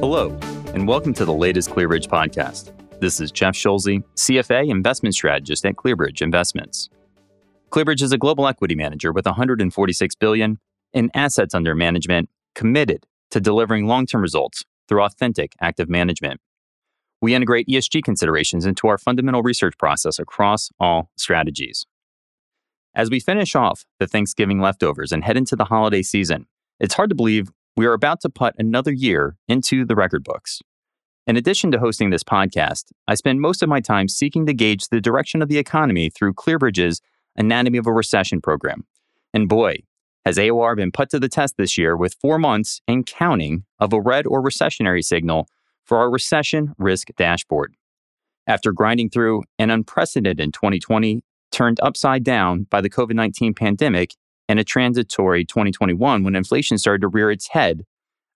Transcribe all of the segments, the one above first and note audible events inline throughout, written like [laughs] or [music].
Hello, and welcome to the latest ClearBridge podcast. This is Jeff Schulze, CFA investment strategist at ClearBridge Investments. ClearBridge is a global equity manager with 146 billion in assets under management, committed to delivering long-term results through authentic active management. We integrate ESG considerations into our fundamental research process across all strategies. As we finish off the Thanksgiving leftovers and head into the holiday season, it's hard to believe we are about to put another year into the record books. In addition to hosting this podcast, I spend most of my time seeking to gauge the direction of the economy through ClearBridge's Anatomy of a Recession program. And boy, has AOR been put to the test this year with four months and counting of a red or recessionary signal for our recession risk dashboard. After grinding through an unprecedented 2020 turned upside down by the COVID 19 pandemic and a transitory 2021 when inflation started to rear its head,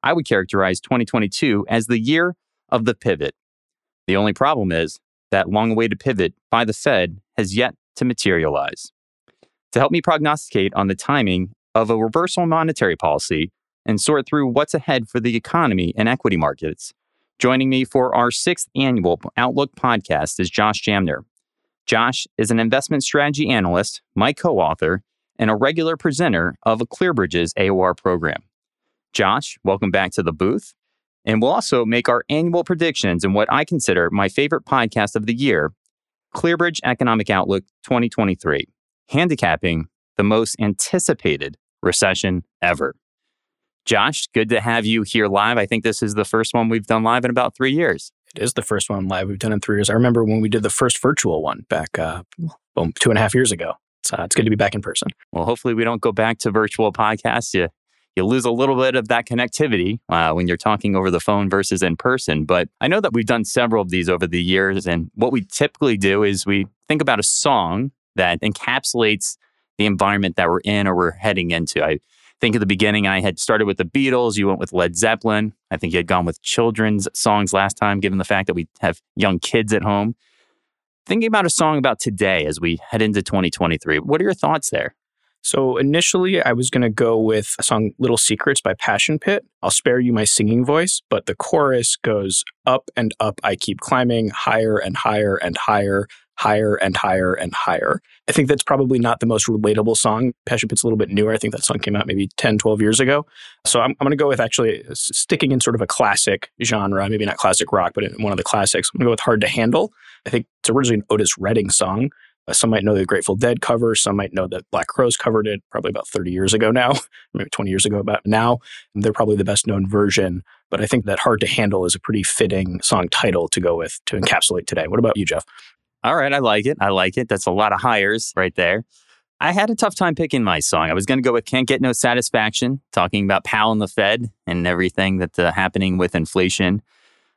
I would characterize 2022 as the year of the pivot. The only problem is that long awaited pivot by the Fed has yet to materialize. To help me prognosticate on the timing of a reversal monetary policy and sort through what's ahead for the economy and equity markets, joining me for our sixth annual Outlook podcast is Josh Jamner. Josh is an investment strategy analyst, my co author, and a regular presenter of a ClearBridge's AOR program. Josh, welcome back to the booth. And we'll also make our annual predictions in what I consider my favorite podcast of the year, ClearBridge Economic Outlook 2023, handicapping the most anticipated recession ever. Josh, good to have you here live. I think this is the first one we've done live in about three years. It is the first one live we've done in three years. I remember when we did the first virtual one back uh, two and a half years ago. It's, uh, it's good to be back in person. Well, hopefully we don't go back to virtual podcasts. You you lose a little bit of that connectivity uh, when you're talking over the phone versus in person. But I know that we've done several of these over the years, and what we typically do is we think about a song that encapsulates the environment that we're in or we're heading into. I think at the beginning I had started with the Beatles, you went with Led Zeppelin. I think you had gone with children's songs last time, given the fact that we have young kids at home. Thinking about a song about today as we head into 2023, what are your thoughts there? So initially, I was going to go with a song Little Secrets by Passion Pit. I'll spare you my singing voice, but the chorus goes up and up. I keep climbing higher and higher and higher, higher and higher and higher. I think that's probably not the most relatable song. Passion Pit's a little bit newer. I think that song came out maybe 10, 12 years ago. So I'm, I'm going to go with actually sticking in sort of a classic genre, maybe not classic rock, but one of the classics. I'm going to go with Hard to Handle. I think it's originally an Otis Redding song. Uh, some might know the Grateful Dead cover. Some might know that Black Crowes covered it probably about 30 years ago now, [laughs] maybe 20 years ago about now. They're probably the best known version. But I think that Hard to Handle is a pretty fitting song title to go with to encapsulate today. What about you, Jeff? All right, I like it. I like it. That's a lot of hires right there. I had a tough time picking my song. I was going to go with Can't Get No Satisfaction, talking about Powell and the Fed and everything that's uh, happening with inflation.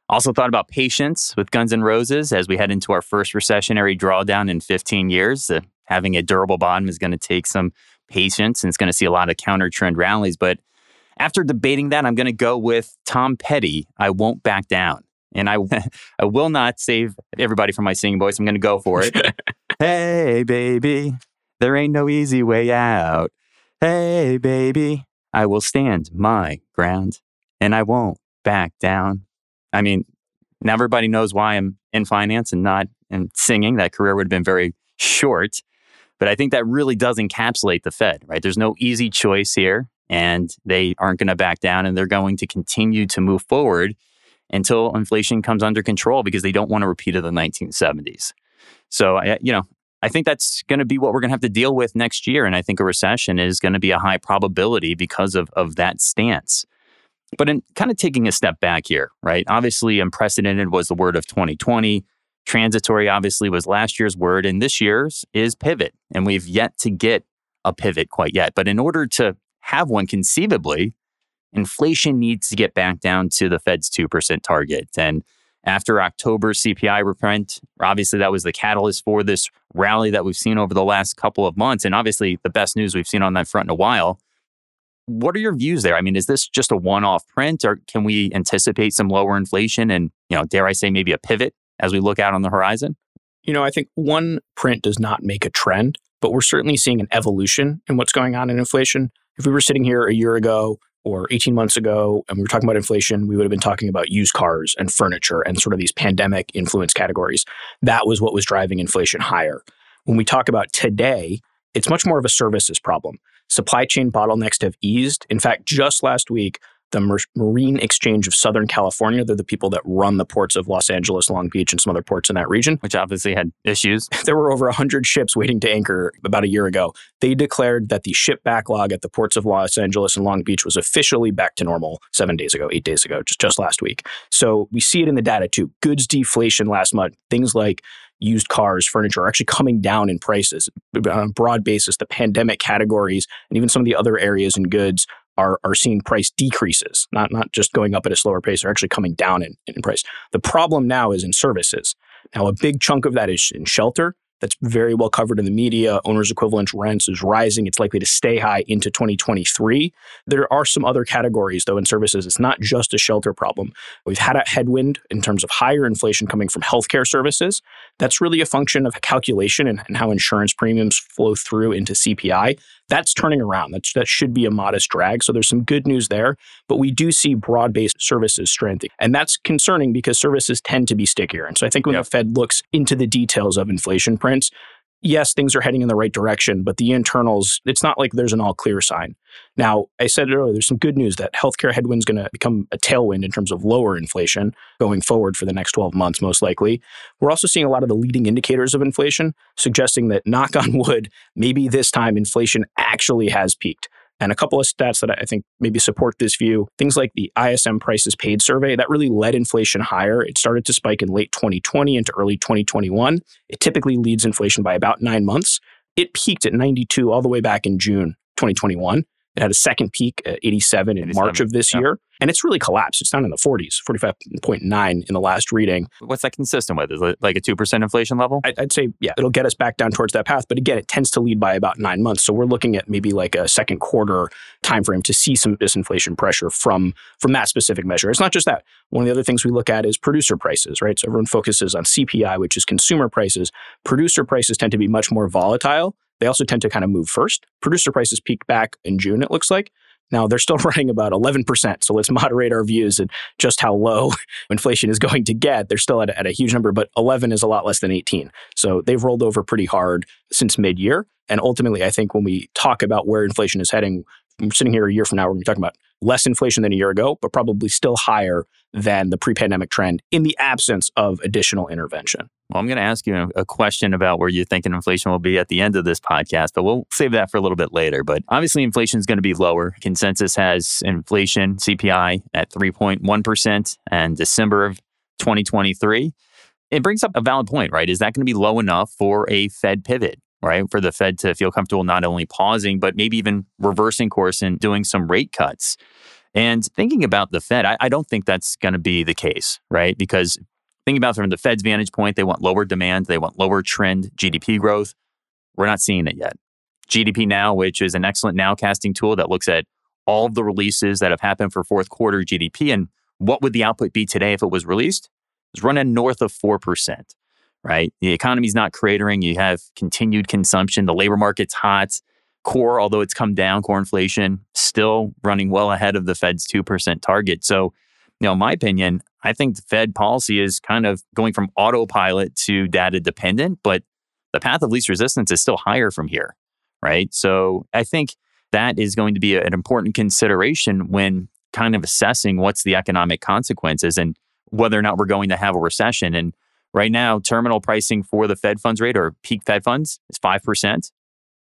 Also thought about patience with Guns N' Roses as we head into our first recessionary drawdown in 15 years. Uh, having a durable bottom is going to take some patience and it's going to see a lot of counter trend rallies. But after debating that, I'm going to go with Tom Petty. I won't back down. And I, [laughs] I will not save everybody from my singing voice. I'm going to go for it. [laughs] hey, baby, there ain't no easy way out. Hey, baby, I will stand my ground and I won't back down. I mean, now everybody knows why I'm in finance and not in singing. That career would have been very short. But I think that really does encapsulate the Fed, right? There's no easy choice here, and they aren't going to back down, and they're going to continue to move forward until inflation comes under control because they don't want to repeat of the 1970s. So, I, you know, I think that's going to be what we're going to have to deal with next year. And I think a recession is going to be a high probability because of, of that stance. But in kind of taking a step back here, right? Obviously, unprecedented was the word of 2020. Transitory, obviously, was last year's word, and this year's is pivot. And we've yet to get a pivot quite yet. But in order to have one conceivably, inflation needs to get back down to the Fed's 2% target. And after October CPI reprint, obviously that was the catalyst for this rally that we've seen over the last couple of months. And obviously the best news we've seen on that front in a while. What are your views there? I mean, is this just a one-off print or can we anticipate some lower inflation and, you know, dare I say maybe a pivot as we look out on the horizon? You know, I think one print does not make a trend, but we're certainly seeing an evolution in what's going on in inflation. If we were sitting here a year ago or 18 months ago and we were talking about inflation, we would have been talking about used cars and furniture and sort of these pandemic influence categories. That was what was driving inflation higher. When we talk about today, it's much more of a services problem. Supply chain bottlenecks have eased. In fact, just last week, the Mar- Marine Exchange of Southern California. They're the people that run the ports of Los Angeles, Long Beach, and some other ports in that region. Which obviously had issues. [laughs] There were over 100 ships waiting to anchor about a year ago. They declared that the ship backlog at the ports of Los Angeles and Long Beach was officially back to normal seven days ago, eight days ago, just, just last week. So we see it in the data too. Goods deflation last month, things like used cars, furniture are actually coming down in prices on a broad basis. The pandemic categories and even some of the other areas in goods are, are seeing price decreases, not, not just going up at a slower pace, they're actually coming down in, in price. The problem now is in services. Now, a big chunk of that is in shelter that's very well covered in the media. Owner's equivalent rents is rising. It's likely to stay high into 2023. There are some other categories, though, in services. It's not just a shelter problem. We've had a headwind in terms of higher inflation coming from healthcare services. That's really a function of calculation and, and how insurance premiums flow through into CPI that's turning around. That's, that should be a modest drag. So there's some good news there. But we do see broad based services strengthening. And that's concerning because services tend to be stickier. And so I think when yep. the Fed looks into the details of inflation prints, yes, things are heading in the right direction, but the internals, it's not like there's an all clear sign. Now, I said earlier, there's some good news that healthcare headwinds going to become a tailwind in terms of lower inflation going forward for the next 12 months, most likely. We're also seeing a lot of the leading indicators of inflation suggesting that, knock on wood, maybe this time inflation actually has peaked. And a couple of stats that I think maybe support this view things like the ISM prices paid survey that really led inflation higher. It started to spike in late 2020 into early 2021. It typically leads inflation by about nine months. It peaked at 92 all the way back in June 2021. It had a second peak at 87 in 87, March of this yeah. year. And it's really collapsed. It's down in the 40s, 45.9 in the last reading. What's that consistent with? Is it like a 2% inflation level? I'd say, yeah, it'll get us back down towards that path. But again, it tends to lead by about nine months. So we're looking at maybe like a second quarter timeframe to see some disinflation pressure from, from that specific measure. It's not just that. One of the other things we look at is producer prices, right? So everyone focuses on CPI, which is consumer prices. Producer prices tend to be much more volatile they also tend to kind of move first. Producer prices peak back in June, it looks like. Now they're still [laughs] running about 11%. So let's moderate our views and just how low [laughs] inflation is going to get. They're still at a, at a huge number, but 11 is a lot less than 18. So they've rolled over pretty hard since mid year. And ultimately, I think when we talk about where inflation is heading, I'm sitting here a year from now, we're going to be talking about less inflation than a year ago, but probably still higher than the pre pandemic trend in the absence of additional intervention. Well, I'm going to ask you a question about where you think inflation will be at the end of this podcast, but we'll save that for a little bit later. But obviously, inflation is going to be lower. Consensus has inflation, CPI, at 3.1% and December of 2023. It brings up a valid point, right? Is that going to be low enough for a Fed pivot? right? For the Fed to feel comfortable not only pausing, but maybe even reversing course and doing some rate cuts. And thinking about the Fed, I, I don't think that's going to be the case, right? Because thinking about from the Fed's vantage point, they want lower demand, they want lower trend GDP growth. We're not seeing it yet. GDP Now, which is an excellent nowcasting tool that looks at all the releases that have happened for fourth quarter GDP and what would the output be today if it was released, is running north of 4% right? The economy's not cratering. You have continued consumption. The labor market's hot. Core, although it's come down, core inflation still running well ahead of the Fed's 2% target. So, you know, in my opinion, I think Fed policy is kind of going from autopilot to data dependent, but the path of least resistance is still higher from here, right? So I think that is going to be an important consideration when kind of assessing what's the economic consequences and whether or not we're going to have a recession. And Right now, terminal pricing for the Fed funds rate or peak Fed funds is 5%.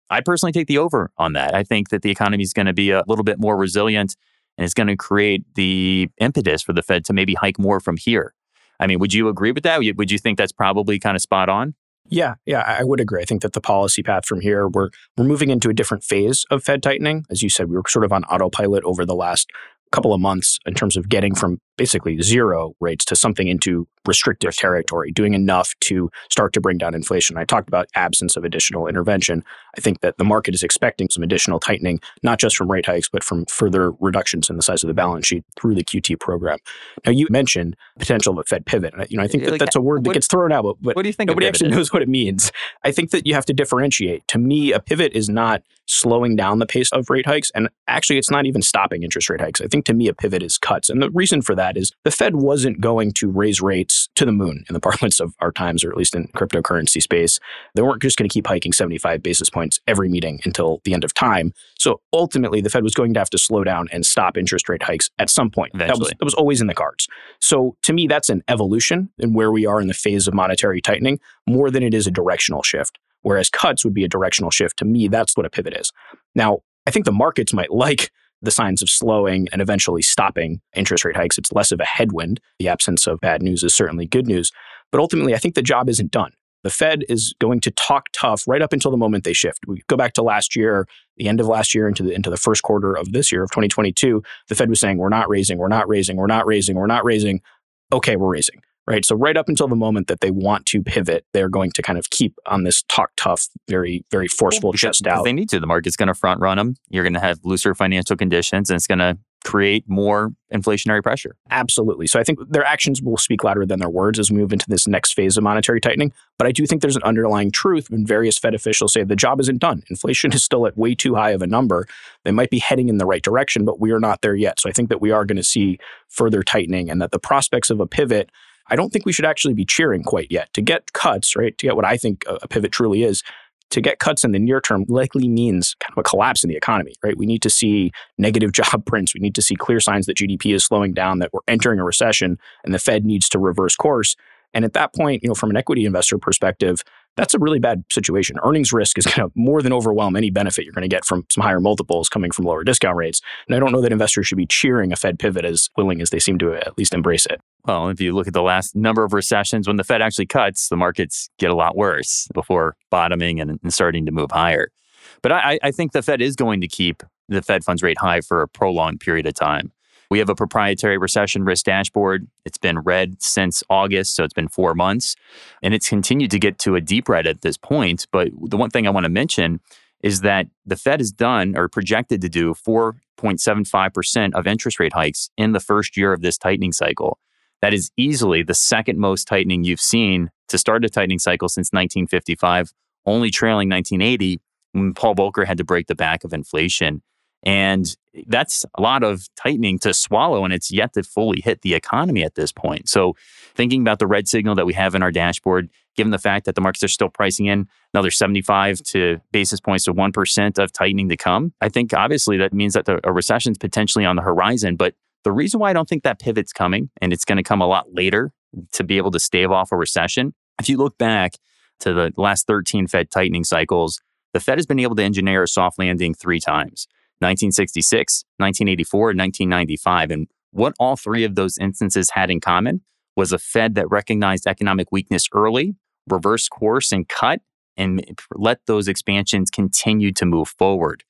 I personally take the over on that. I think that the economy is going to be a little bit more resilient and it's going to create the impetus for the Fed to maybe hike more from here. I mean, would you agree with that? Would you think that's probably kind of spot on? Yeah, yeah, I would agree. I think that the policy path from here, we're we're moving into a different phase of Fed tightening. As you said, we were sort of on autopilot over the last couple of months in terms of getting from basically zero rates to something into restrictive territory, doing enough to start to bring down inflation. I talked about absence of additional intervention. I think that the market is expecting some additional tightening, not just from rate hikes, but from further reductions in the size of the balance sheet through the QT program. Now, you mentioned potential of a Fed pivot. You know, I think that like, that's a word that gets thrown out, but, but what do you think nobody actually knows what it means. I think that you have to differentiate. To me, a pivot is not slowing down the pace of rate hikes. And actually, it's not even stopping interest rate hikes. I think to me, a pivot is cuts. And the reason for that is the Fed wasn't going to raise rates to the moon in the [laughs] parlance of our times, or at least in cryptocurrency space. They weren't just going to keep hiking 75 basis points every meeting until the end of time. So ultimately, the Fed was going to have to slow down and stop interest rate hikes at some point. That was, that was always in the cards. So to me, that's an evolution in where we are in the phase of monetary tightening more than it is a directional shift. Whereas cuts would be a directional shift. To me, that's what a pivot is. Now, I think the markets might [laughs] like the signs of slowing and eventually stopping interest rate hikes. It's less of a headwind. The absence of bad news is certainly good news. But ultimately, I think the job isn't done. The Fed is going to talk tough right up until the moment they shift. We go back to last year, the end of last year into the into the first quarter of this year of 2022. The Fed was saying, "We're not raising, we're not raising, we're not raising, we're not raising." Okay, we're raising right? So right up until the moment that they want to pivot, they're going to kind of keep on this talk tough, very very forceful well, chest out. They need to. The market's going to front run them. You're going to have looser financial conditions, and it's going to create more inflationary pressure. Absolutely. So I think their actions will speak louder than their words as we move into this next phase of monetary tightening. But I do think there's an underlying truth when various Fed officials say the job isn't done. Inflation is still at way too high of a number. They might be heading in the right direction, but we are not there yet. So I think that we are going to see further tightening and that the prospects of a pivot I don't think we should actually be cheering quite yet. To get cuts, right, to get what I think a pivot truly is, to get cuts in the near term likely means kind of a collapse in the economy, right? We need to see negative [laughs] job prints. We need to see clear signs that GDP is slowing down, that we're entering a recession, and the Fed needs to reverse course. And at that point, you know, from an equity investor perspective, that's a really bad situation. Earnings risk is [laughs] going to more than overwhelm any benefit you're going to get from some higher multiples coming from lower discount rates. And I don't know that investors should be cheering a Fed pivot as willing as they seem to at least embrace it. Well, if you look at the last number of recessions, when the Fed actually cuts, the markets get a lot worse before bottoming and, starting to move higher. But I, I think the Fed is going to keep the Fed funds rate high for a prolonged period of time. We have a proprietary recession risk dashboard. It's been red since August, so it's been four months. And it's continued to get to a deep red at this point. But the one thing I want to mention is that the Fed has done or projected to do 4.75% of interest rate hikes in the first year of this tightening cycle. That is easily the second most tightening you've seen to start a tightening cycle since 1955, only trailing 1980 when Paul Volcker had to break the back of inflation. And that's a lot of tightening to swallow, and it's yet to fully hit the economy at this point. So, thinking about the red signal that we have in our dashboard, given the fact that the markets are still pricing in another 75 to basis points to 1% of tightening to come, I think obviously that means that the, a recession is potentially on the horizon. But the reason why I don't think that pivot's coming, and it's going to come a lot later to be able to stave off a recession, if you look back to the last 13 Fed tightening cycles, the Fed has been able to engineer a soft landing three times. 1966, 1984, and 1995. And what all three of those instances had in common was a Fed that recognized economic weakness early, reversed course and cut, and let those expansions continue to move forward.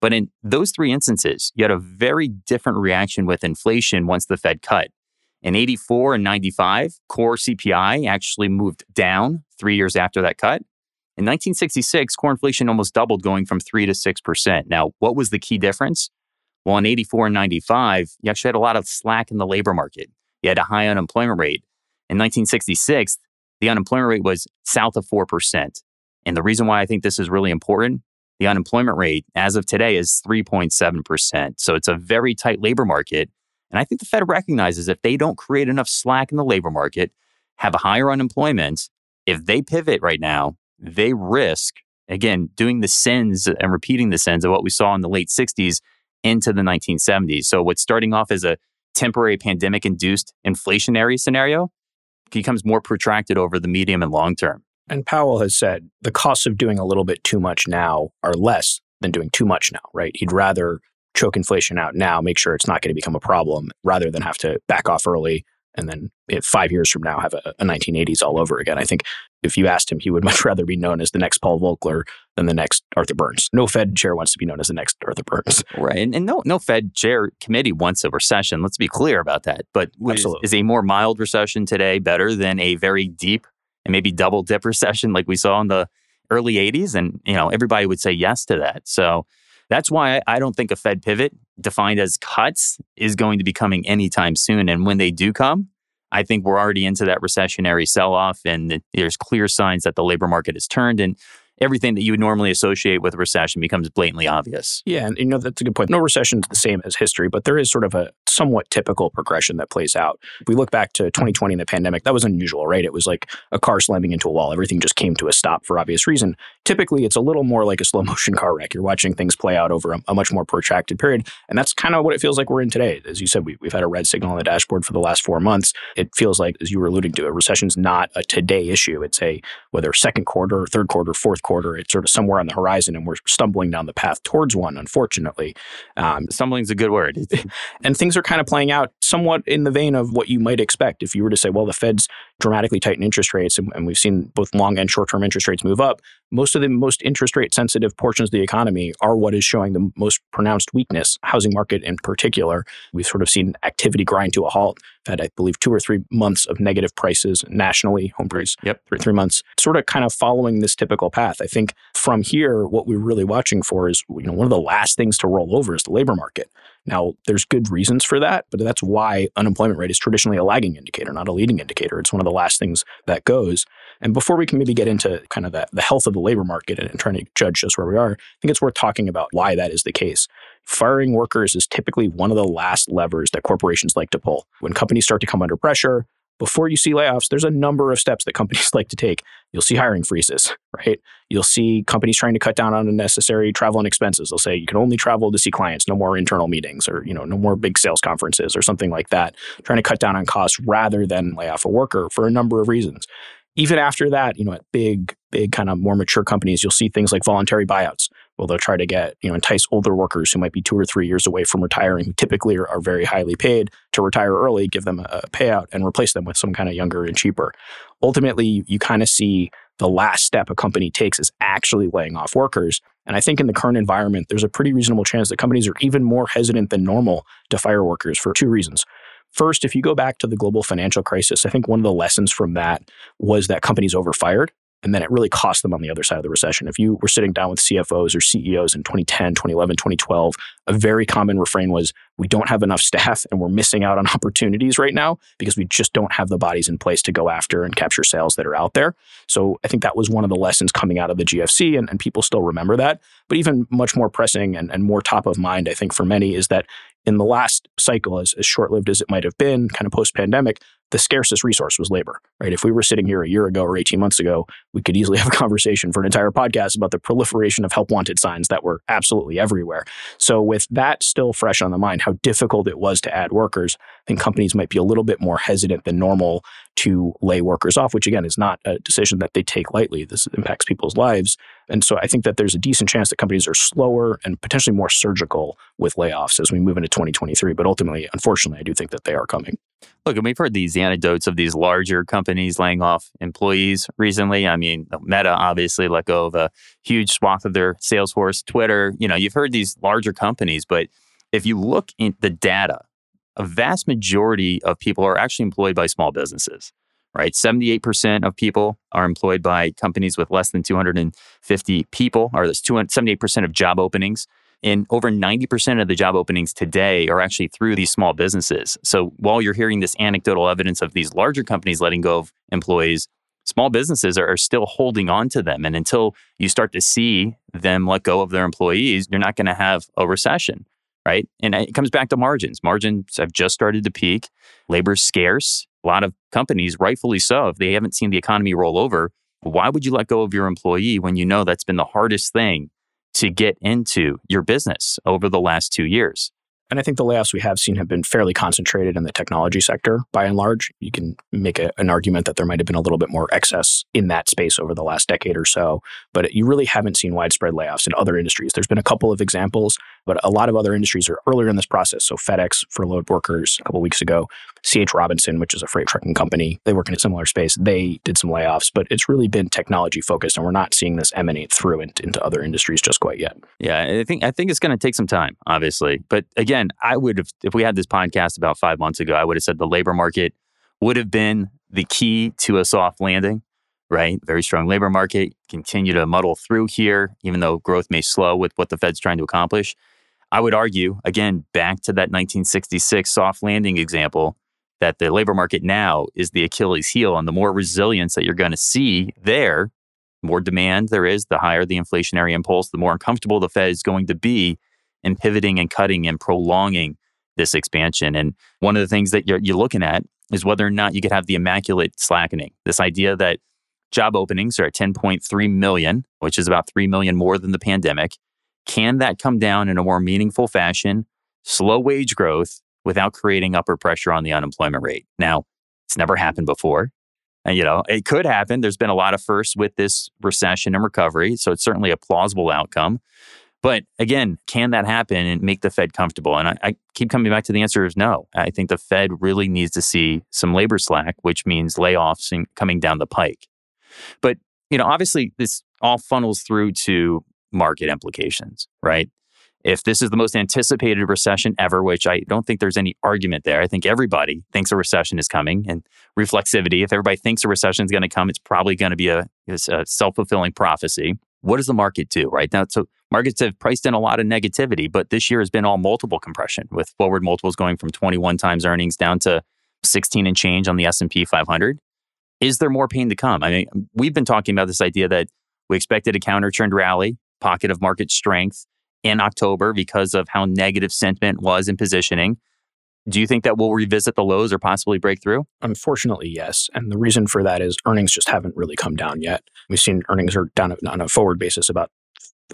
But in those three instances, you had a very different reaction with inflation once the Fed cut. In 84 and 95, core CPI actually moved down three years after that cut. In 1966, core inflation almost doubled, going from 3 to 6%. Now, what was the key difference? Well, in 84 and 95, you actually had a lot of slack in the labor market. You had a high unemployment rate. In 1966, the unemployment rate was south of 4%. And the reason why I think this is really important, the unemployment rate as of today is 3.7%. So it's a very tight labor market. And I think the Fed recognizes if they don't create enough slack in the labor market, have a higher unemployment, if they pivot right now, they risk, again, doing the sins and repeating the sins of what we saw in the late 60s into the 1970s. So, what's starting off as a temporary pandemic induced inflationary scenario becomes more protracted over the medium and long term. And Powell has said the costs of doing a little bit too much now are less than doing too much now, right? He'd rather choke inflation out now, make sure it's not going to become a problem, rather than have to back off early and then five years from now have a, a, 1980s all over again. I think if you asked him, he would [laughs] much rather be known as the next Paul Volcker than the next Arthur Burns. No Fed chair wants to be known as the next Arthur Burns. [laughs] Right. And, and no, no Fed chair committee wants a recession. Let's be clear about that. But is, is, a more mild recession today better than a very deep and maybe double dip [laughs] recession like we saw in the early 80s? And, you know, everybody would say yes to that. So that's why I don't think a Fed pivot defined as cuts is going to be coming anytime soon. And when they do come, I think we're already into that recessionary sell off, and there's clear signs that the labor market has turned. And everything that you would normally associate with a recession becomes blatantly obvious. Yeah, and you know that's a good point. No recession is the same as history, but there is sort of a somewhat typical progression that plays out. If we look back to 2020 and the pandemic, that was unusual, right? It was like a car slamming into a wall. Everything just came to a stop for obvious reason. Typically, it's a little more like a slow [laughs] motion car wreck. You're watching things play out over a, a much more protracted period, and that's kind of what it feels like we're in today. As you said, we, we've had a red signal on the dashboard for the last four months. It feels like, as you were alluding to, a recession's not a today issue. It's a whether second quarter, third quarter, fourth quarter. It's sort of somewhere on the horizon, and we're stumbling down the path towards one. Unfortunately, um, stumbling's a good word. [laughs] and things are kind of playing out somewhat in the vein of what you might expect if you were to say, well, the Fed's dramatically tighten interest rates, and, and we've seen both long and short term interest rates move up. Most of the most interest rate sensitive portions of the economy are what is showing the most pronounced weakness, housing market in particular. We've sort of seen activity grind to a halt. Had, I believe, two or three months of negative prices nationally, home price. Yep. Three, three months, sort of kind of following this typical path. I think from here, what we're really watching for is, you know, one of the last things to roll over is the labor market. Now, there's good reasons for that, but that's why unemployment rate is traditionally a lagging indicator, not a leading indicator. It's one of the last things that goes. And before we can maybe get into kind of the, the health of the labor market and, and trying to judge just where we are, I think it's worth talking about why that is the case. Firing workers is typically one of the last levers that corporations like to pull. When companies start to come under pressure, before you see layoffs, there's a number of steps that companies [laughs] like to take. You'll see hiring freezes, right? You'll see companies trying to cut down on unnecessary travel and expenses. They'll say you can only travel to see clients, no more internal meetings or, you know, no more big sales conferences or something like that. Trying to cut down on costs rather than lay off a worker for a number of reasons. Even after that, you know, at big, big kind of more mature companies, you'll see things like voluntary buyouts well, they'll try to get, you know, entice older workers who might be two or three years away from retiring, who typically are, are very highly paid to retire early, give them a payout and replace them with some kind of younger and cheaper. Ultimately, you kind of see the last step a company takes is actually laying off workers. And I think in the current environment, there's a pretty reasonable chance that companies are even more hesitant than normal to fire workers for two reasons. First, if you go back to the global financial crisis, I think one of the lessons from that was that companies overfired and then it really cost them on the other side of the recession. If you were sitting down with CFOs or CEOs in 2010, 2011, 2012, a very common refrain was we don't have enough staff and we're missing out on [laughs] opportunities right now because we just don't have the bodies in place to go after and capture sales that are out there. So I think that was one of the lessons coming out of the GFC, and, and people still remember that. But even much more pressing and, and more top of mind, I think, for many is that in the last cycle, as, as short lived as it might have been, kind of post pandemic, the scarcest resource was labor, right? If we were sitting here a year ago or 18 months ago, we could easily [laughs] have a conversation for an entire podcast about the proliferation of help wanted signs that were absolutely everywhere. So, with that still fresh on the mind, how difficult it was to add workers, I think companies might be a little bit more hesitant than normal to lay workers off, which again is not a decision that they take lightly. This impacts people's lives. And so I think that there's a decent chance that companies are slower and potentially more surgical with layoffs as we move into 2023. But ultimately, unfortunately, I do think that they are coming. Look, and we've heard these anecdotes of these larger companies laying off employees recently. I mean, Meta obviously let go of a huge swath of their sales force, Twitter. You know, you've heard these larger companies, but if you look at the data, a vast majority of people are actually employed by small businesses, right? 78% of people are employed by companies with less than 250 people, or there's 78% of job openings and over 90% of the job openings today are actually through these small businesses. So while you're hearing this anecdotal evidence of these larger companies letting go of employees, small businesses are, still holding on to them. And until you start to see them let go of their employees, you're not going to have a recession, right? And it comes back to margins. Margins have just started to peak. Labor's scarce. A lot of companies, rightfully so, if they haven't seen the economy roll over, why would you let go of your employee when you know that's been the hardest thing to get into your business over the last two years. And I think the layoffs we have seen have been fairly concentrated in the technology sector by and large. You can make a, an argument that there might have been a little bit more excess in that space over the last decade or so, but you really haven't seen widespread layoffs in other industries. There's been a couple of examples, but a lot of other industries are earlier in this process. So FedEx furloughed workers a couple weeks ago. CH Robinson, which is a freight trucking company, they work in a similar space. They did some layoffs, but it's really been technology focused, and we're not seeing this emanate through into, other industries just quite yet. Yeah, I think I think it's going to take some time, obviously. But again, I would have if we had this podcast about five months ago, I would have said the labor market would have been the key to a soft landing right? Very strong labor market, continue to muddle through here, even though growth may slow with what the Fed's trying to accomplish. I would argue, again, back to that 1966 soft landing example, that the labor market now is the Achilles heel. And the more resilience that you're going to see there, more demand there is, the higher the inflationary impulse, the more uncomfortable the Fed is going to be in pivoting and cutting and prolonging this expansion. And one of the things that you're, you're looking at is whether or not you could have the immaculate slackening. This idea that job openings are at 10.3 million, which is about 3 million more than the pandemic. Can that come down in a more meaningful fashion, slow wage growth without creating upper pressure on the unemployment rate? Now, it's never happened before. And, you know, it could happen. There's been a lot of firsts with this recession and recovery. So it's certainly a plausible outcome. But again, can that happen and make the Fed comfortable? And I, I, keep coming back to the answer is no. I think the Fed really needs to see some labor slack, which means layoffs coming down the pike. But, you know, obviously this all funnels through to market implications, right? If this is the most anticipated recession ever, which I don't think there's any argument there, I think everybody thinks a recession is coming. And reflexivity, if everybody thinks a recession is going to come, it's probably going to be a, a self fulfilling prophecy. What does the market do, right? Now, so markets have priced in a lot of negativity, but this year has been all multiple compression with forward multiples going from 21 times earnings down to 16 and change on the S&P 500 is there more pain to come? I mean, we've been talking about this idea that we expected a counter trend rally, pocket of market strength in October because of how negative sentiment was in positioning. Do you think that we'll revisit the lows or possibly break through? Unfortunately, yes. And the reason for that is earnings just haven't really come down yet. We've seen earnings are down on a forward basis about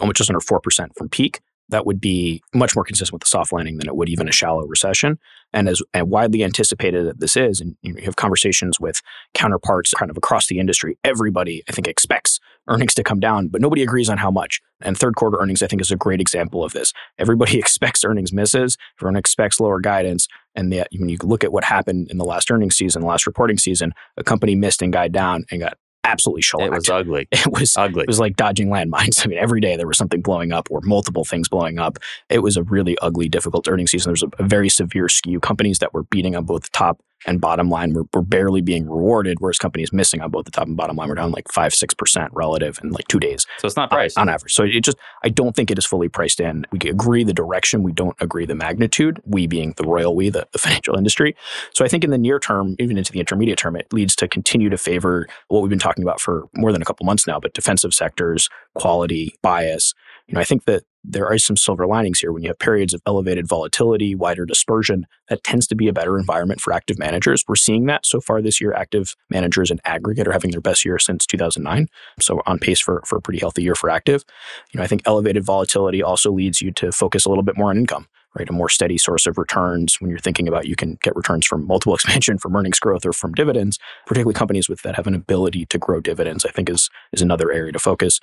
almost just under 4% from peak that would be much more consistent with a soft landing than it would even a shallow recession. And as and widely anticipated that this is, and you, have conversations with counterparts kind of across the industry, everybody I think expects earnings to come down, but nobody agrees on how much. And third quarter earnings, I think, is a great example of this. Everybody [laughs] expects earnings misses, everyone expects lower guidance. And yet, when you look at what happened in the last earnings season, the last reporting season, a company missed and guide down and got absolutely shellacked. It was [laughs] ugly. It was ugly. It was like dodging landmines. [laughs] I mean, every day there was something blowing up or multiple things blowing up. It was a really ugly, difficult earnings season. There was a, a very severe skew. Companies that were beating on both the top and bottom line were, were barely being rewarded, whereas companies missing on both the top and bottom line were down like five, six percent relative in like two days. So it's not uh, priced on, on average. So it just, I don't think it is fully priced in. We agree the direction, we don't agree the magnitude. We being the royal we, the, the [laughs] financial industry. So I think in the near term, even into the intermediate term, it leads to continue to favor what we've been talking about for more than a couple months now, but defensive sectors, quality, bias. You know, I think that there are some silver linings here. When you have periods of elevated volatility, wider dispersion, that tends to be a better environment for active managers. We're seeing that so far this year. Active managers in aggregate are having their best year since 2009. So on pace for, for a pretty healthy year for active. You know, I think elevated volatility also leads you to focus a little bit more on income right? A more steady source of returns when you're thinking about you can get returns from multiple [laughs] expansion, from earnings growth, or from dividends. Particularly companies with that have an ability to grow dividends, I think is is another area to focus.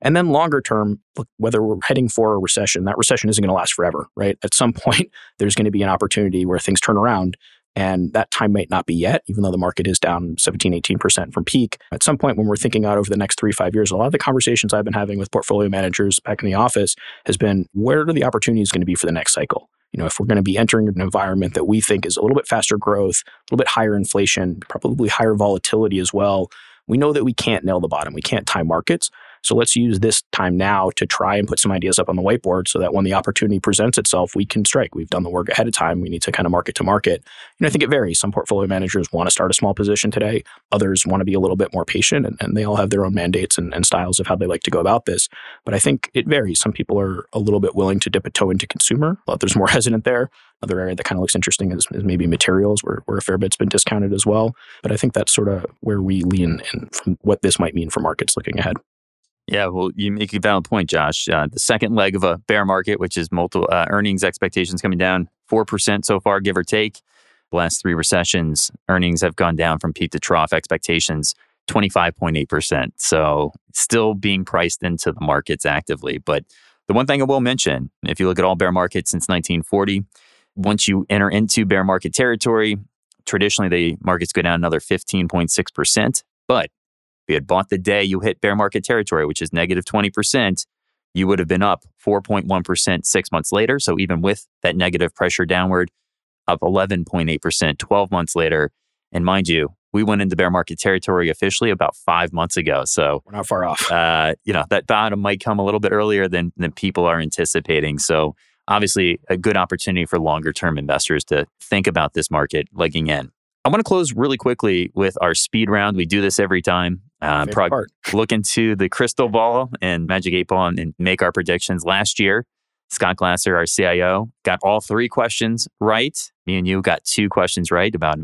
And then longer term, look, whether we're heading for a recession, that recession isn't going to last forever, right? At some [laughs] point, there's going to be an opportunity where things turn around and that time might not be yet, even though the market is down 17, 18% from peak. At some point, when we're thinking out over the next three, five years, a lot of the conversations I've been having with portfolio managers back in the office has been where are the opportunities going to be for the next cycle? You know, if we're going to be entering an environment that we think is a little bit faster growth, a little bit higher inflation, probably higher volatility as well, we know that we can't nail the bottom. We can't time markets. So let's use this time now to try and put some ideas up on the whiteboard so that when the opportunity presents itself, we can strike. We've done the work ahead of time. We need to kind of market to market. And I think it varies. Some portfolio managers want to start a small position today. Others want to be a little bit more patient and, and they all have their own mandates and, and styles of how they like to go about this. But I think it varies. Some people are a little bit willing to dip a toe into consumer. Others more [laughs] hesitant there. Another area that kind of looks interesting is, is maybe materials, where, where a fair bit's been discounted as well. But I think that's sort of where we lean in from what this might mean for markets looking ahead. Yeah, well, you make a valid point, Josh. Uh, the second leg of a bear market, which is multiple uh, earnings expectations coming down 4% so far, give or take. The last three recessions, earnings have gone down from peak to trough expectations 25.8%. So still being priced into the markets actively. But the one thing I will mention, if you look at all bear markets since 1940, once you enter into bear market territory, Traditionally, the markets go down another 15.6%. But you had bought the day you hit bear market territory, which is negative 20%, you would have been up 4.1% six months later. So even with that negative pressure downward, up 11.8% 12 months later. And mind you, we went into bear market territory officially about five months ago. So we're not far off. Uh, you know, that bottom might come a little bit earlier than, than people are anticipating. So obviously a good opportunity for longer term investors to think about this market legging in. I want to close really quickly with our speed round. We do this every time. Uh, prog- look into the crystal ball and Magic 8 Ball and, and make our predictions. Last year, Scott Glasser, our CIO, got all three questions right. Me and you got two questions right about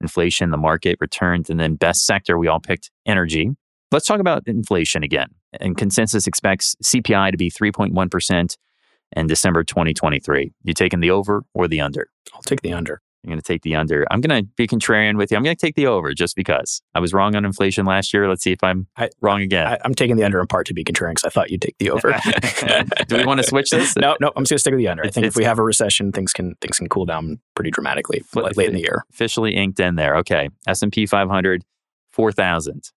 inflation, the market, returns, and then best sector. We all picked energy. Let's talk about inflation again. And consensus expects CPI to be 3.1% in December 2023. You taking the over or the under? I'll take the under. I'm going to take the under. I'm going to be contrarian with you. I'm going to take the over just because I was wrong on inflation last year. Let's see if I'm I, wrong again. I, am taking the under in part to be contrarian because I thought you'd take the over. [laughs] Do we want to switch this? [laughs] no, no. I'm just going to stick with the under. I think if we have a recession, things can things can cool down pretty dramatically late, late in the year. Officially inked in there. Okay. S&P 500, 4,000.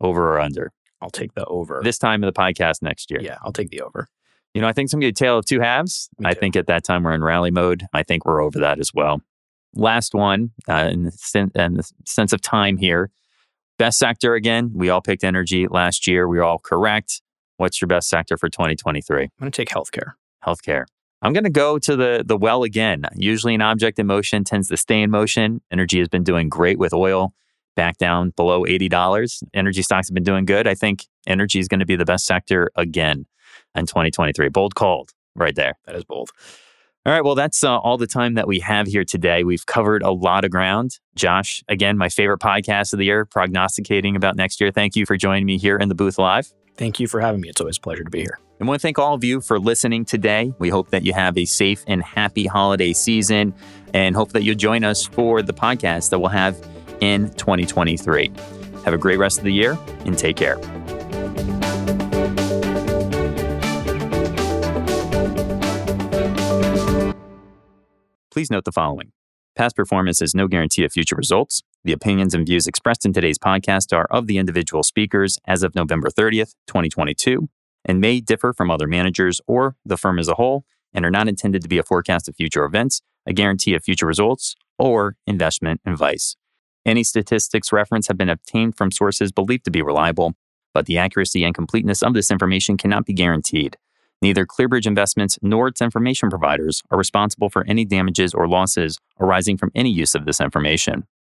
Over or under? I'll take the over. This time of the podcast next year. Yeah, I'll take the over. You know, I think it's going to be a tale of two halves. I think at that time we're in rally mode. I think we're over that as well. Last one, uh, in, the sen- in the sense of time here. Best sector again, we all picked energy last year. We are all correct. What's your best sector for 2023? I'm going to take healthcare. Healthcare. I'm going to go to the the well again. Usually, an object in motion tends to stay in motion. Energy has been doing great with oil back down below $80. Energy stocks have been doing good. I think energy is going to be the best sector again in 2023. Bold called right there. That is bold. All right. Well, that's uh, all the time that we have here today. We've covered a lot of ground. Josh, again, my favorite podcast of the year, prognosticating about next year. Thank you for joining me here in the booth live. Thank you for having me. It's always a pleasure to be here. I want to thank all of you for listening today. We hope that you have a safe and happy holiday season and hope that you'll join us for the podcast that we'll have in 2023. Have a great rest of the year and take care. Please note the following. Past performance is no guarantee of future results. The opinions and views expressed in today's podcast are of the individual speakers as of November 30th, 2022, and may differ from other managers or the firm as a whole and are not intended to be a forecast of future events, a guarantee of future results, or investment advice. Any statistics referenced have been obtained from sources believed to be reliable, but the accuracy and completeness of this information cannot be guaranteed. Neither ClearBridge Investments nor its information providers are responsible for any damages or losses arising from any use of this information.